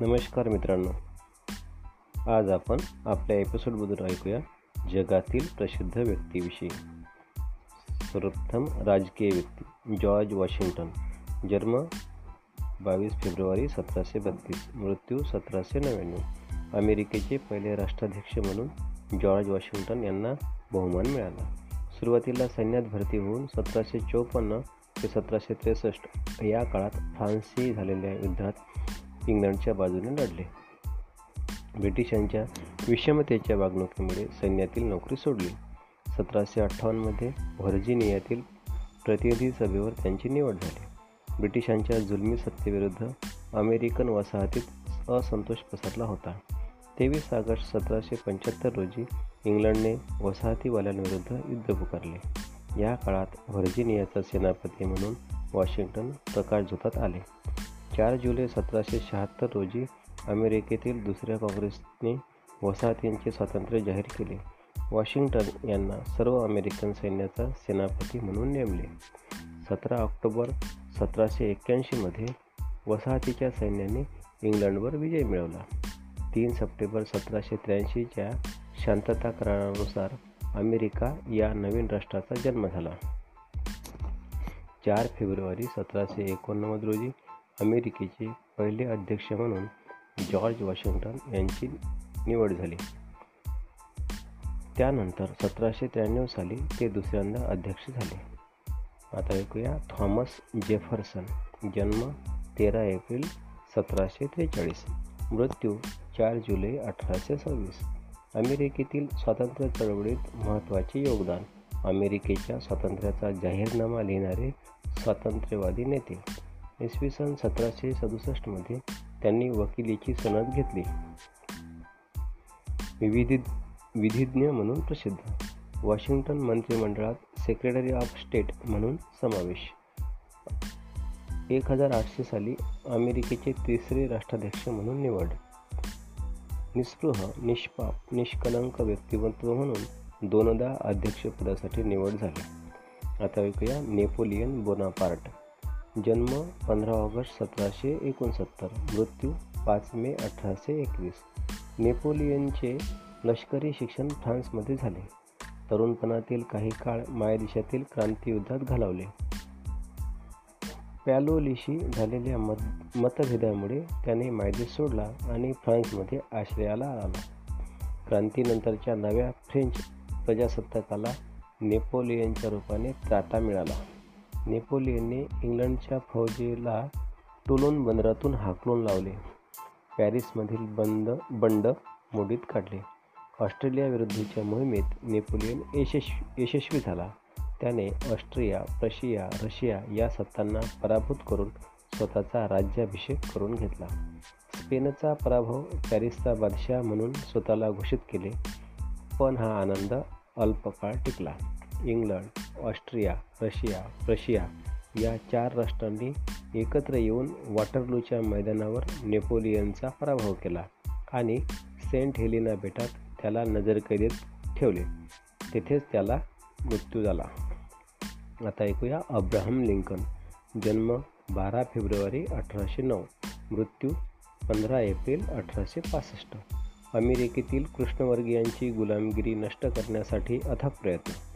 नमस्कार मित्रांनो. आज आपण आपल्या एपिसोडमधून ऐकूया जगातील प्रसिद्ध व्यक्तीविषयी. सर्वप्रथम राजकीय व्यक्ती जॉर्ज वॉशिंग्टन. जन्म बावीस फेब्रुवारी सतराशे बत्तीस मृत्यू सतराशे नव्याण्णव. अमेरिकेचे पहिले राष्ट्राध्यक्ष म्हणून जॉर्ज वॉशिंग्टन यांना बहुमान मिळाला. सुरुवातीला सैन्यात भरती होऊन सतराशे चौपन्न ते सतराशे त्रेसष्ट या काळात फ्रान्सशी झालेल्या युद्धात इंग्लंडच्या बाजूने लढले. ब्रिटिशांच्या विषमतेच्या वागणुकीमुळे सैन्यातील नोकरी सोडली. सतराशे अठ्ठावन्नमध्ये व्हर्जिनियातील प्रतिनिधी सभेवर त्यांची निवड झाली. ब्रिटिशांच्या जुलमी सत्तेविरुद्ध अमेरिकन वसाहतीत असंतोष पसरला होता. तेवीस ऑगस्ट सतराशे पंच्याहत्तर रोजी इंग्लंडने वसाहतीवाल्यांविरुद्ध युद्ध पुकारले. या काळात व्हर्जिनियाचा सेनापती म्हणून वॉशिंग्टन प्रकाशझोतात आले. चार जुलै सतराशे शहात्तर रोजी अमेरिकेतील दुसऱ्या काँग्रेसने वसाहतींचे स्वातंत्र्य जाहीर केले. वॉशिंग्टन यांना सर्व अमेरिकन सैन्याचा सेनापती म्हणून नेमले. सतरा ऑक्टोबर सतराशे एक्क्याऐंशीमध्ये वसाहतीच्या सैन्याने इंग्लंडवर विजय मिळवला. तीन सप्टेंबर सतराशे त्र्याऐंशीच्या शांतता करारानुसार अमेरिका या नवीन राष्ट्राचा जन्म झाला. चार फेब्रुवारी सतराशे एकोणनव्वद रोजी अमेरिकेचे पहिले अध्यक्ष म्हणून जॉर्ज वॉशिंग्टन यांची निवड झाली. त्यानंतर सतराशे त्र्याण्णव साली ते दुसऱ्यांदा अध्यक्ष झाले. आता ऐकूया थॉमस जेफरसन जन्म तेरा एप्रिल सतराशे त्रेचाळीस मृत्यू चार जुलै अठराशे सव्वीस. अमेरिकेतील स्वातंत्र्य चळवळीत महत्त्वाचे योगदान अमेरिकेच्या स्वातंत्र्याचा जाहीरनामा लिहिणारे स्वातंत्र्यवादी नेते. इसवी सन सतराशे सदुसष्टमध्ये त्यांनी वकिलीची सनद घेतली. विविध विधिज्ञ म्हणून प्रसिद्ध. वॉशिंग्टन मंत्रिमंडळात सेक्रेटरी ऑफ स्टेट म्हणून समावेश. एक हजार आठशे साली अमेरिकेचे तिसरे राष्ट्राध्यक्ष म्हणून निवड. निस्पृह निष्पाप निष्कलंक व्यक्तिमत्व म्हणून दोनदा अध्यक्षपदासाठी निवड झाली. आता ऐकूया नेपोलियन बोनापार्ट. जन्म पंधरा ऑगस्ट सतराशे एकोणसत्तर. मृत्यू पाच मे अठराशे एकवीस. नेपोलियनचे लष्करी शिक्षण फ्रान्समध्ये झाले. तरुणपणातील काही काळ मायदेशातील क्रांतियुद्धात घालवले. पॅलोलिशी झालेल्या मत मतभेदामुळे त्याने मायदेश सोडला आणि फ्रान्समध्ये आश्रयाला आला. क्रांतीनंतरच्या नव्या फ्रेंच प्रजासत्ताकाला नेपोलियनच्या रूपाने त्राता मिळाला. नेपोलियनने इंग्लंडच्या फौजेला टुलोन बंदरातून हाकलून लावले. पॅरिसमधील बंद बंड मोडीत काढले. ऑस्ट्रेलियाविरुद्धच्या मोहिमेत नेपोलियन यशस्वी यशस्वी झाला. त्याने ऑस्ट्रिया प्रशिया रशिया या सत्तांना पराभूत करून स्वतःचा राज्याभिषेक करून घेतला. स्पेनचा पराभव पॅरिसचा बादशाह म्हणून स्वतःला घोषित केले पण हा आनंद अल्पकाळ टिकला. इंग्लंड ऑस्ट्रिया रशिया प्रशिया या चार राष्ट्रांनी एकत्र येऊन वॉटरलूच्या मैदानावर नेपोलियनचा पराभव केला आणि सेंट हेलिना बेटात त्याला नजरकैदेत ठेवले. तेथेच त्याला मृत्यू झाला. आता ऐकूया अब्राहम लिंकन. जन्म बारा फेब्रुवारी अठराशे नऊ. मृत्यू पंधरा एप्रिल अठराशे पासष्ट. अमेरिकेतील कृष्णवर्गीयांची गुलामगिरी नष्ट करण्यासाठी अथक प्रयत्न.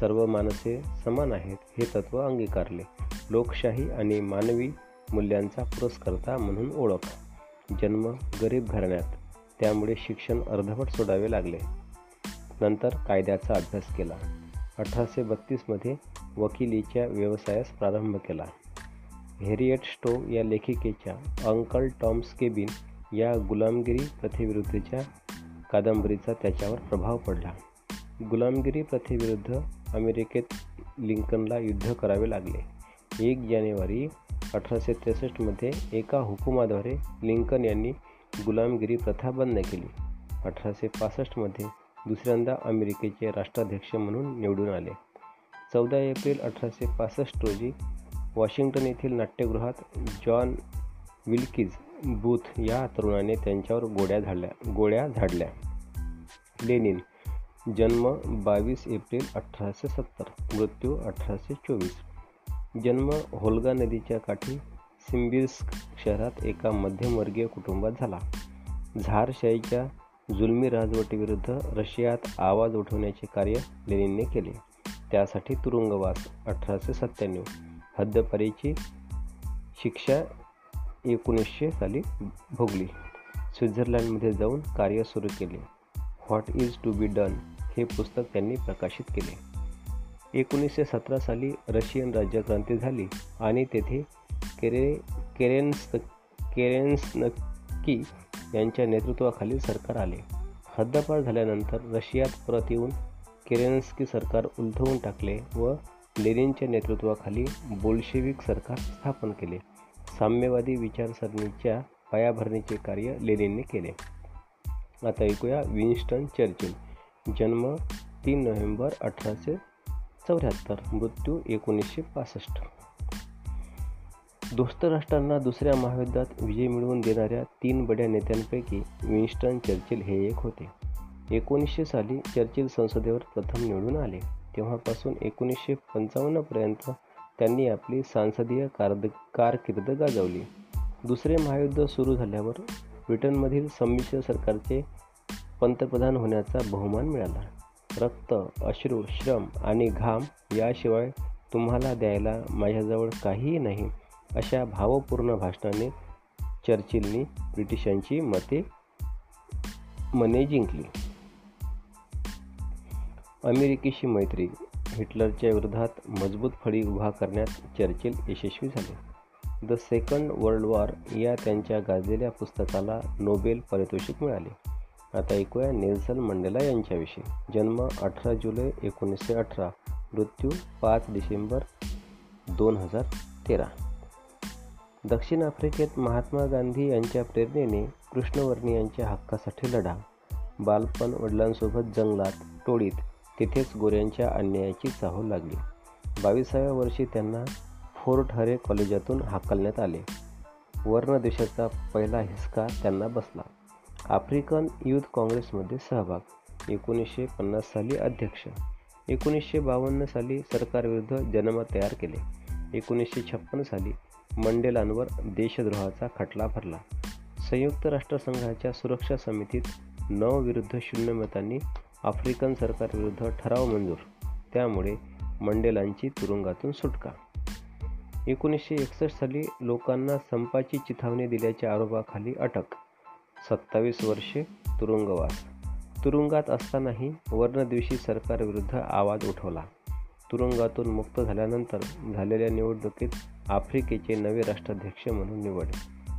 सर्व माणसे समान आहेत हे तत्त्व अंगीकारले. लोकशाही आणि मानवी मूल्यांचा पुरस्कर्ता म्हणून ओळख. जन्म गरीब घराण्यात. त्यामुळे शिक्षण अर्धवट सोडावे लागले. नंतर कायद्याचा अभ्यास केला. अठराशे बत्तीसमध्ये वकिलीच्या व्यवसायास प्रारंभ केला. हेरिएट स्टो या लेखिकेच्या अंकल टॉम्स केबिन या गुलामगिरी प्रथेविरुद्धच्या कादंबरीचा त्याच्यावर प्रभाव पडला. गुलामगिरी प्रथेविरुद्ध अमेरिकेत लिंकनला युद्ध करावे लागले. एक जानेवारी अठराशे त्रेसष्टमध्ये एका हुकुमाद्वारे लिंकन यांनी गुलामगिरी प्रथा बंद केली. अठराशे पासष्टमध्ये दुसऱ्यांदा अमेरिकेचे राष्ट्राध्यक्ष म्हणून निवडून आले. चौदा एप्रिल अठराशे पासष्ट रोजी वॉशिंग्टन येथील नाट्यगृहात जॉन विल्कीज बूथ या तरुणाने त्यांच्यावर गोळ्या झाडल्या गोळ्या झाडल्या. लेनिन जन्म बावीस एप्रिल अठराशे सत्तर मृत्यू अठराशे चोवीस. जन्म होल्गा नदीच्या काठी सिम्बिर्स्क शहरात एका मध्यमवर्गीय कुटुंबात झाला. झारशाहीच्या जुलमी राजवटीविरुद्ध रशियात आवाज उठवण्याचे कार्य लेनिनने केले. त्यासाठी तुरुंगवास अठराशे सत्त्याण्णव. हद्दपारीची शिक्षा एकोणीसशे साली भोगली. स्वित्झर्लंडमध्ये जाऊन कार्य सुरू केले. What is to be done? हे पुस्तक त्यांनी प्रकाशित केले. एकोणीसशे सतरा साली रशियन राज्यक्रांती झाली आणि तेथे केरे केरेन्स केरेन्सनकी यांच्या नेतृत्वाखाली सरकार आले. हद्दपार झाल्यानंतर रशियात परत येऊन केरेन्स्की सरकार उलथवून टाकले व लेनिनच्या नेतृत्वाखाली बोल्शेविक सरकार स्थापन केले. साम्यवादी विचारसरणीच्या पायाभरणीचे कार्य लेनिनने केले. आता ऐकूया विन्स्टन चर्चिल. जन्म तीन नोव्हेंबर अठराशे चौऱ्याहत्तर. मृत्यू एकोणीसशे पासष्ट. दोस्त राष्ट्रांना दुसऱ्या महायुद्धात विजय मिळवून देणाऱ्या तीन बड्या नेत्यांपैकी विन्स्टन चर्चिल हे एक होते. एकोणीसशे साली चर्चिल संसदेवर प्रथम निवडून आले. तेव्हापासून एकोणीसशे पंचावन्नपर्यंत त्यांनी आपली सांसदीय कारद कारकीर्द गाजवली. दुसरे महायुद्ध सुरू झाल्यावर ब्रिटनमधील संमिश्र सरकारचे पंतप्रधान होण्याचा बहुमान मिळाला. रक्त अश्रू श्रम आणि घाम याशिवाय तुम्हाला द्यायला माझ्याजवळ काहीही नाही अशा भावपूर्ण भाषणाने चर्चिलनी ब्रिटिशांची मते मने जिंकली. अमेरिकेशी मैत्री हिटलरच्या विरोधात मजबूत फळी उभा करण्यात चर्चिल यशस्वी झाले. द सेकंड वर्ल्ड वॉर या त्यांच्या गाजलेल्या पुस्तकाला नोबेल पारितोषिक मिळाले. आता ऐकूया नेल्सन मंडेला यांच्याविषयी. जन्म अठरा जुलै एकोणीसशे अठरा. मृत्यू पाच डिसेंबर दोन हजार तेरा. दक्षिण आफ्रिकेत महात्मा गांधी यांच्या प्रेरणेने कृष्णवर्णी यांच्या हक्कासाठी लढा. बालपण वडिलांसोबत जंगलात टोळीत तिथेच गोऱ्यांच्या अन्यायाची चाहूल लागली. बावीसाव्या वर्षी त्यांना फोर्ट हरे कॉलेजातून हाकलण्यात आले. वर्णदेशाचा पहिला हिसका त्यांना बसला. आफ्रिकन युथ काँग्रेसमध्ये सहभाग. एकोणीसशे पन्नास साली अध्यक्ष. एकोणीसशे बावन्न साली सरकारविरुद्ध जनमत तयार केले. एकोणीसशे छप्पन साली मंडेलांवर देशद्रोहाचा खटला भरला. संयुक्त राष्ट्रसंघाच्या सुरक्षा समितीत नऊ विरुद्ध शून्य मतांनी आफ्रिकन सरकारविरुद्ध ठराव मंजूर. त्यामुळे मंडेलांची तुरुंगातून सुटका. एकोणीसशे एकसष्ट साली लोकांना संपाची चिथावणी दिल्याच्या आरोपाखाली अटक. सत्तावीस वर्षे तुरुंगवास. तुरुंगात असतानाही वर्णद्वेषी सरकारविरुद्ध आवाज उठवला. तुरुंगातून मुक्त झाल्यानंतर झालेल्या निवडणुकीत आफ्रिकेचे नवे राष्ट्राध्यक्ष म्हणून निवड.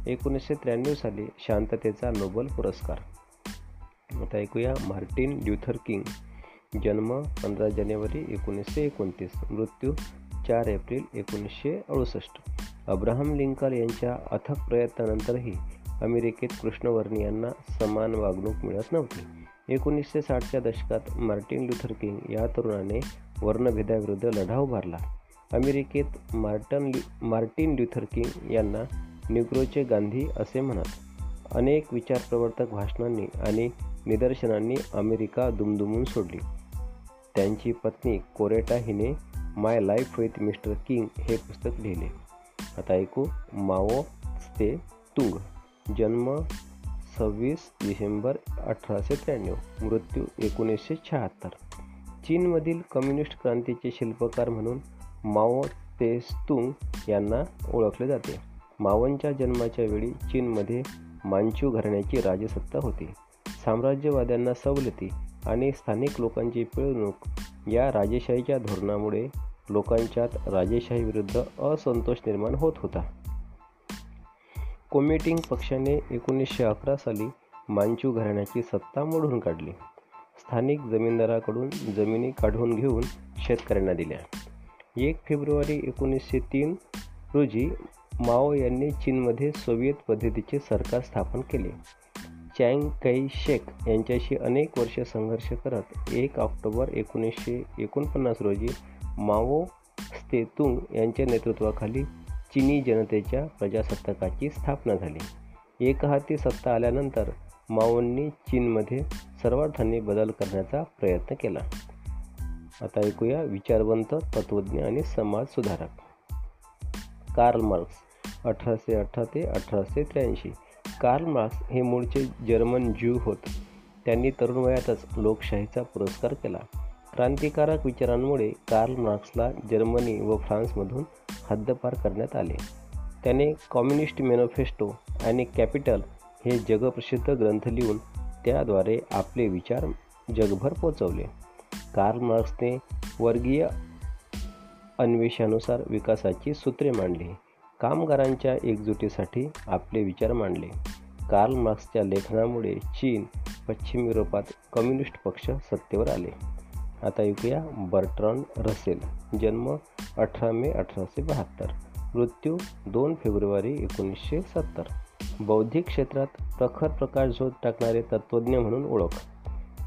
एकोणीसशे त्र्याण्णव साली शांततेचा नोबल पुरस्कार. आता ऐकूया मार्टिन ल्युथर किंग. जन्म पंधरा जानेवारी एकोणीसशे एकोणतीस. मृत्यू चार एप्रिल एकोणीसशे अडुसष्ट. अब्राहम लिंकन यांच्या अथक प्रयत्नानंतरही अमेरिकेत कृष्णवर्णीयांना समान वागणूक मिळत नव्हती. एकोणीसशे साठच्या दशकात मार्टिन ल्युथर किंग या तरुणाने वर्णभेदाविरुद्ध लढा उभारला अमेरिकेत मार्टन मार्टिन ल्युथर किंग यांना निग्रोचे गांधी असे म्हणत अनेक विचारप्रवर्तक भाषणांनी आणि निदर्शनांनी अमेरिका दुमदुमून सोडली. त्यांची पत्नी कोरेटा हिने my life with mister King हे पुस्तक लिहिले. आता ऐकू माओ ते तुंग. जन्म सव्वीस डिसेंबर अठराशे त्र्याण्णव. मृत्यू एकोणीसशे शहात्तर. चीनमधील कम्युनिस्ट क्रांतीचे शिल्पकार म्हणून माओ तेस्तुंग यांना ओळखले जाते. मावनच्या जन्माच्या वेळी चीनमध्ये मांचू घराण्याची राजसत्ता होती. साम्राज्यवाद्यांना सवलती आणि स्थानिक लोकांची पिळवणूक या राजेशाहीच्या धोरणामुळे लोकांच्यात राजेशाहीविरुद्ध असंतोष निर्माण होत होता. कोमेटिंग पक्षाने एकोणीसशे अकरा साली मांचू घराण्याची सत्ता मोडून काढली. स्थानिक जमीनदाराकडून जमिनी काढून घेऊन शेतकऱ्यांना दिल्या. एक फेब्रुवारी एकोणीसशे तीन रोजी माओ यांनी चीनमध्ये सोव्हिएत पद्धतीचे सरकार स्थापन केले. चँग कै शेख यांच्याशी अनेक वर्षे संघर्ष करत एक ऑक्टोबर एकोणीसशे एकोणपन्नास रोजी माओ स्तेतुंग यांच्या नेतृत्वाखाली चिनी जनतेच्या प्रजासत्ताकाची स्थापना झाली. एकहाती सत्ता आल्यानंतर माओंनी चीनमध्ये सर्वार्थाने बदल करण्याचा प्रयत्न केला. आता ऐकूया विचारवंत तत्त्वज्ञ आणि समाज सुधारक. कार्ल मार्क्स अठराशे अठरा ते अठराशे त्र्याऐंशी. कार्ल मार्क्स हे मूळचे जर्मन ज्यू होत. त्यांनी तरुण वयातच लोकशाहीचा पुरस्कार केला. क्रांतिकारक विचारांमुळे कार्ल मार्क्सला जर्मनी व फ्रान्समधून हद्दपार करण्यात आले. त्याने कम्युनिस्ट मॅनिफेस्टो आणि कॅपिटल हे जगप्रसिद्ध ग्रंथ लिहून त्याद्वारे आपले विचार जगभर पोचवले. कार्ल मार्क्सने वर्गीय अन्वेषानुसार विकासाची सूत्रे मांडली. कामगारांच्या एकजुटीसाठी आपले विचार मांडले. कार्ल मार्क्सच्या लेखनामुळे चीन पश्चिम युरोपात कम्युनिस्ट पक्ष सत्तेवर आले. आता ऐकूया बर्ट्रॉन रसेल जन्म अठरा मे अठराशे बहात्तर मृत्यू दोन फेब्रुवारी एकोणीसशे सत्तर. बौद्धिक क्षेत्रात प्रखर प्रकाश शोध टाकणारे तत्त्वज्ञ म्हणून ओळख.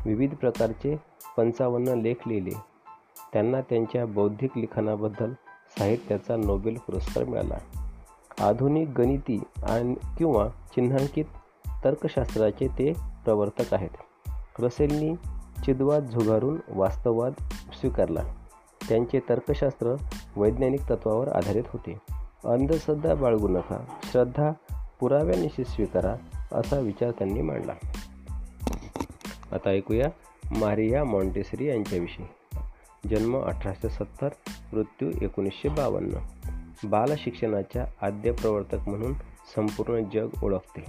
विविध प्रकारचे पंचावन्न लेख लिहिले. त्यांना त्यांच्या बौद्धिक लिखाणाबद्दल साहित्याचा नोबेल पुरस्कार मिळाला. आधुनिक गणिती आणि किंवा चिन्हांकित तर्कशास्त्राचे ते प्रवर्तक आहेत. रसेलनी चिदवाद झुगारून वास्तववाद स्वीकारला. त्यांचे तर्कशास्त्र वैज्ञानिक तत्वावर आधारित होते. अंधश्रद्धा बाळगू नका. श्रद्धा पुराव्यानिशी स्वीकारा असा विचार त्यांनी मांडला. आता ऐकूया मारिया मॉन्टेसरी यांच्याविषयी. जन्म अठराशे सत्तर मृत्यू एकोणीसशे बावन्न बालशिक्षणाच्या आद्य प्रवर्तक म्हणून संपूर्ण जग ओळखते.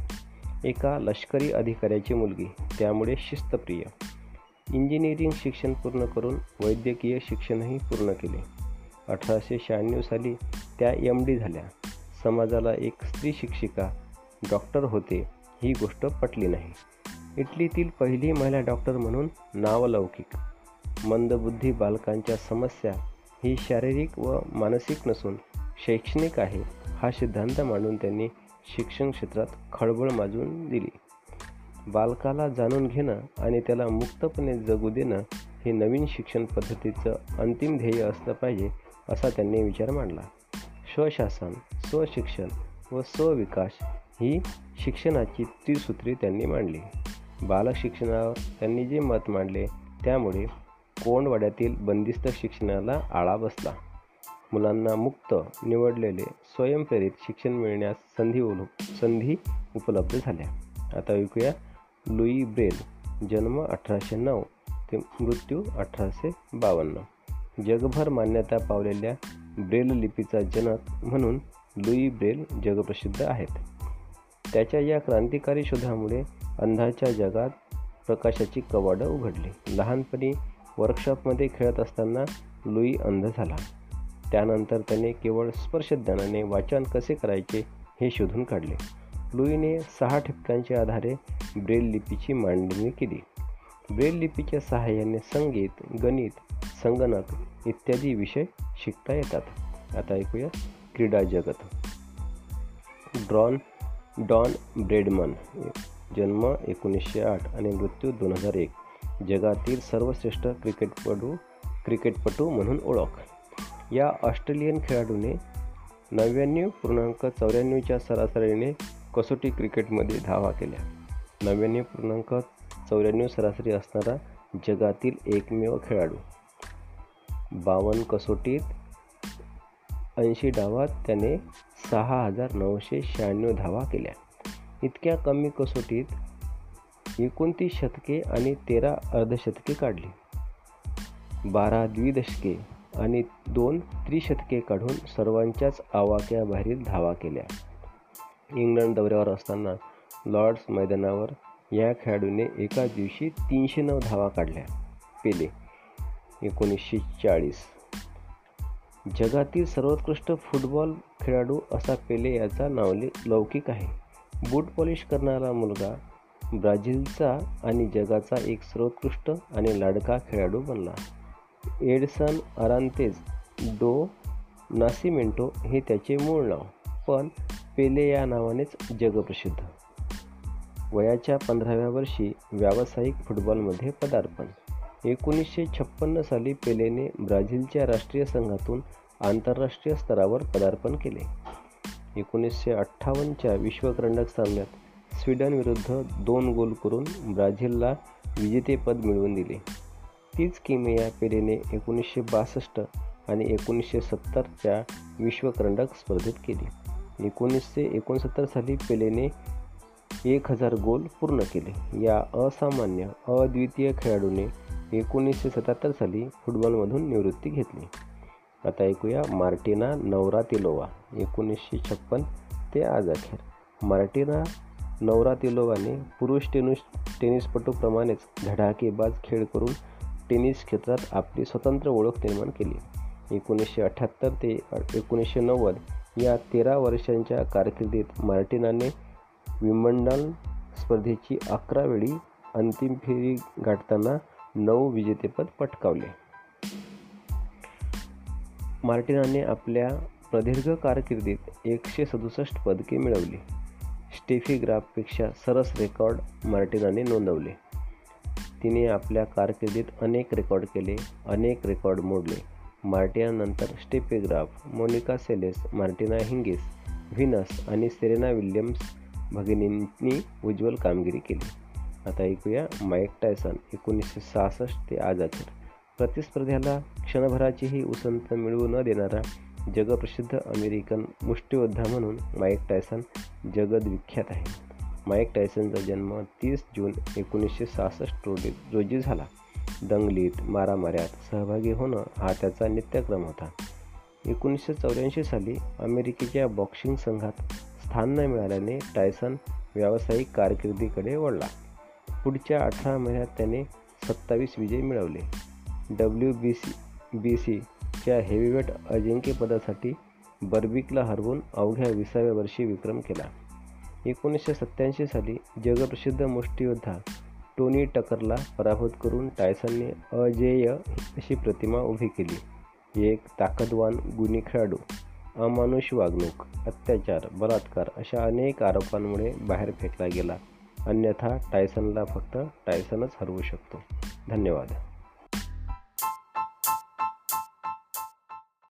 एका लष्करी अधिकाऱ्याची मुलगी त्यामुळे शिस्तप्रिय. इंजिनिअरिंग शिक्षण पूर्ण करून वैद्यकीय शिक्षणही पूर्ण केले. अठराशे शहाण्णव साली त्या एम डी झाल्या. समाजाला एक स्त्री शिक्षिका डॉक्टर होते ही गोष्ट पटली नाही. इटलीतील पहिली महिला डॉक्टर म्हणून नावलौकिक मंदबुद्धी बालकांच्या समस्या ही शारीरिक व मानसिक नसून शैक्षणिक आहे हा सिद्धांत मांडून त्यांनी शिक्षण क्षेत्रात खळबळ माजून दिली. बालकाला जाणून घेणं आणि त्याला मुक्तपणे जगू देणं हे नवीन शिक्षण पद्धतीचं अंतिम ध्येय असलं पाहिजे असा त्यांनी विचार मांडला. स्वशासन स्वशिक्षण व स्वविकास ही शिक्षणाची त्रिसूत्री त्यांनी मांडली. बालशिक्षणावर त्यांनी जे मत मांडले त्यामुळे कोंडवाड्यातील बंदिस्त शिक्षणाला आळा बसला. मुलांना मुक्त निवडलेले स्वयंप्रेरित शिक्षण मिळण्यास संधी उल संधी उपलब्ध झाल्या. आता ऐकूया लुई ब्रेल जन्म अठराशे नऊ ते मृत्यू अठराशे बावन्न जगभर मान्यता पावलेल्या ब्रेल लिपीचा जनक म्हणून लुई ब्रेल जगप्रसिद्ध आहेत. त्याच्या या क्रांतिकारी शोधामुळे अंधाच्या जगात प्रकाशाची कवाडं उघडली. लहानपणी वर्कशॉपमध्ये खेळत असताना लुई अंध झाला. त्यानंतर त्याने केवळ स्पर्शज्ञानाने वाचन कसे करायचे हे शोधून काढले. लुईने सहा ठिपक्यांच्या आधारे ब्रेल लिपीची मांडणी केली. ब्रेल लिपीच्या सहाय्याने संगीत गणित संगणक इत्यादी विषय शिकता येतात. आता ऐकूया क्रीडा जगत. ड्रॉन डॉन ब्रेडमन जन्म एकोणीसशे आठ आणि मृत्यू दोन हजार एक. जगातील सर्वश्रेष्ठ क्रिकेटपटू क्रिकेटपटू म्हणून ओळख. या ऑस्ट्रेलियन खेळाडूने नव्याण्णव पूर्णांक चौऱ्याण्णवच्या सरासरीने कसोटी क्रिकेटमध्ये धावा केल्या. नव्याण्णव पूर्णांक चौऱ्याण्णव सरासरी असणारा जगातील एकमेव खेळाडू. बावन्न कसोटीत ऐंशी डावात त्याने सहा हजार नऊशे शहाण्णव धावा केल्या. इतक्या कमी कसोटीत एकोणतीस शतके आणि तेरा अर्धशतके काढली. बारा द्विदशके आणि दोन त्रिशतके काढून सर्वांच्याच आवाक्याबाहेरील धावा केल्या. इंग्लंड दौऱ्यावर असताना लॉर्ड्स मैदानावर या खेळाडूने एका दिवशी तीनशे नऊ धावा काढल्या. पेले एकोणीसशे चाळीस. जगातील सर्वोत्कृष्ट फुटबॉल खेळाडू असा पेले याचा नावले लौकिक आहे. बूट पॉलिश करणारा मुलगा ब्राझीलचा आणि जगाचा एक सर्वोत्कृष्ट आणि लाडका खेळाडू बनला. एडसन अरांतेज डो नासिमेंटो हे त्याचे मूळ नाव. पण पेले या नावानेच जगप्रसिद्ध. वयाच्या पंधराव्या वर्षी व्यावसायिक फुटबॉलमध्ये पदार्पण. एकोणीसशे छप्पन्न साली पेलेने ब्राझीलच्या राष्ट्रीय संघातून आंतरराष्ट्रीय स्तरावर पदार्पण केले. एकोणीसशे अठ्ठावन्नच्या विश्वकरंडक सामन्यात स्वीडन विरुद्ध दोन गोल करून ब्राझीलला विजेतेपद मिळवून दिले. तीच किमया पेलेने एकोणीसशे बासष्ट आणि एकोणीसशे सत्तरच्या विश्वकरंडक स्पर्धेत केली. एकोणीसशे एकोणसत्तर साली पेलेने एक हजार गोल पूर्ण केले. या असामान्य अद्वितीय खेळाडूने एकोणीसशे सत्याहत्तर साली फुटबॉलमधून निवृत्ती घेतली. आता ऐकूया मार्टिना नवरातिलोवा एकोणीसशे छप्पन ते आज अखेर. मार्टिना नवरातिलोवाने पुरुष टेनिस टेनिसपटूप्रमाणेच धडाकेबाज खेळ करून टेनिस क्षेत्रात आपली स्वतंत्र ओळख निर्माण केली. एकोणीसशे अठ्ठ्याहत्तर ते एकोणीसशे नव्वद या तेरा वर्षांच्या कारकिर्दीत मार्टिनाने विम्बल्डन स्पर्धेची अकरा वेळी अंतिम फेरी गाठताना नऊ विजेतेपद पटकावले. मार्टिनाने आपल्या प्रदीर्घ कारकिर्दीत एकशे सदुसष्ट पदके मिळवली. स्टेफी ग्राफपेक्षा सरस रेकॉर्ड मार्टिनाने नोंदवले. तिने आपल्या कारकिर्दीत अनेक रेकॉर्ड केले अनेक रेकॉर्ड मोडले. मार्टियानंतर Steffi Graf Monica Seles Martina Hingis Venus आणि सेरेना विल्यम्स भगिनींनी उज्ज्वल कामगिरी केली. आता ऐकूया माईक टायसन एकोणीसशे सहासष्ट ते आज अखेर प्रतिस्पर्ध्याला क्षणभराचीही उसंत मिळवू न देणारा जगप्रसिद्ध अमेरिकन मुष्टियोद्धा म्हणून माईक टायसन जगदविख्यात आहे. माईक टायसनचा जन्म तीस जून एकोणीसशे सहासष्ट रोजी रोजी झाला. दंगलीत मारामाऱ्यात सहभागी होणं हा त्याचा नित्यक्रम होता. एकोणीसशे चौऱ्याऐंशी साली अमेरिकेच्या बॉक्सिंग संघात स्थान न मिळाल्याने टायसन व्यावसायिक कारकिर्दीकडे वळला. पुढच्या अठरा महिन्यात त्याने सत्तावीस विजय मिळवले. डब्ल्यू बी सी बी सीच्या हेवीवेट अजिंक्यपदासाठी बर्बिकला हरवून अवघ्या विसाव्या वर्षी विक्रम केला. एकोणीसशे सत्त्याऐंशी साली जगप्रसिद्ध मुष्टियोद्धा टोनी टकरला पराभूत करून टायसनने अजेय अशी प्रतिमा उभी केली. एक ताकदवान गुणी खेळाडू अमानुष वागणूक अत्याचार बलात्कार अशा अनेक आरोपांमुळे बाहेर फेकला गेला. अन्यथा टायसनला फक्त टायसनच हरवू शकतो. धन्यवाद.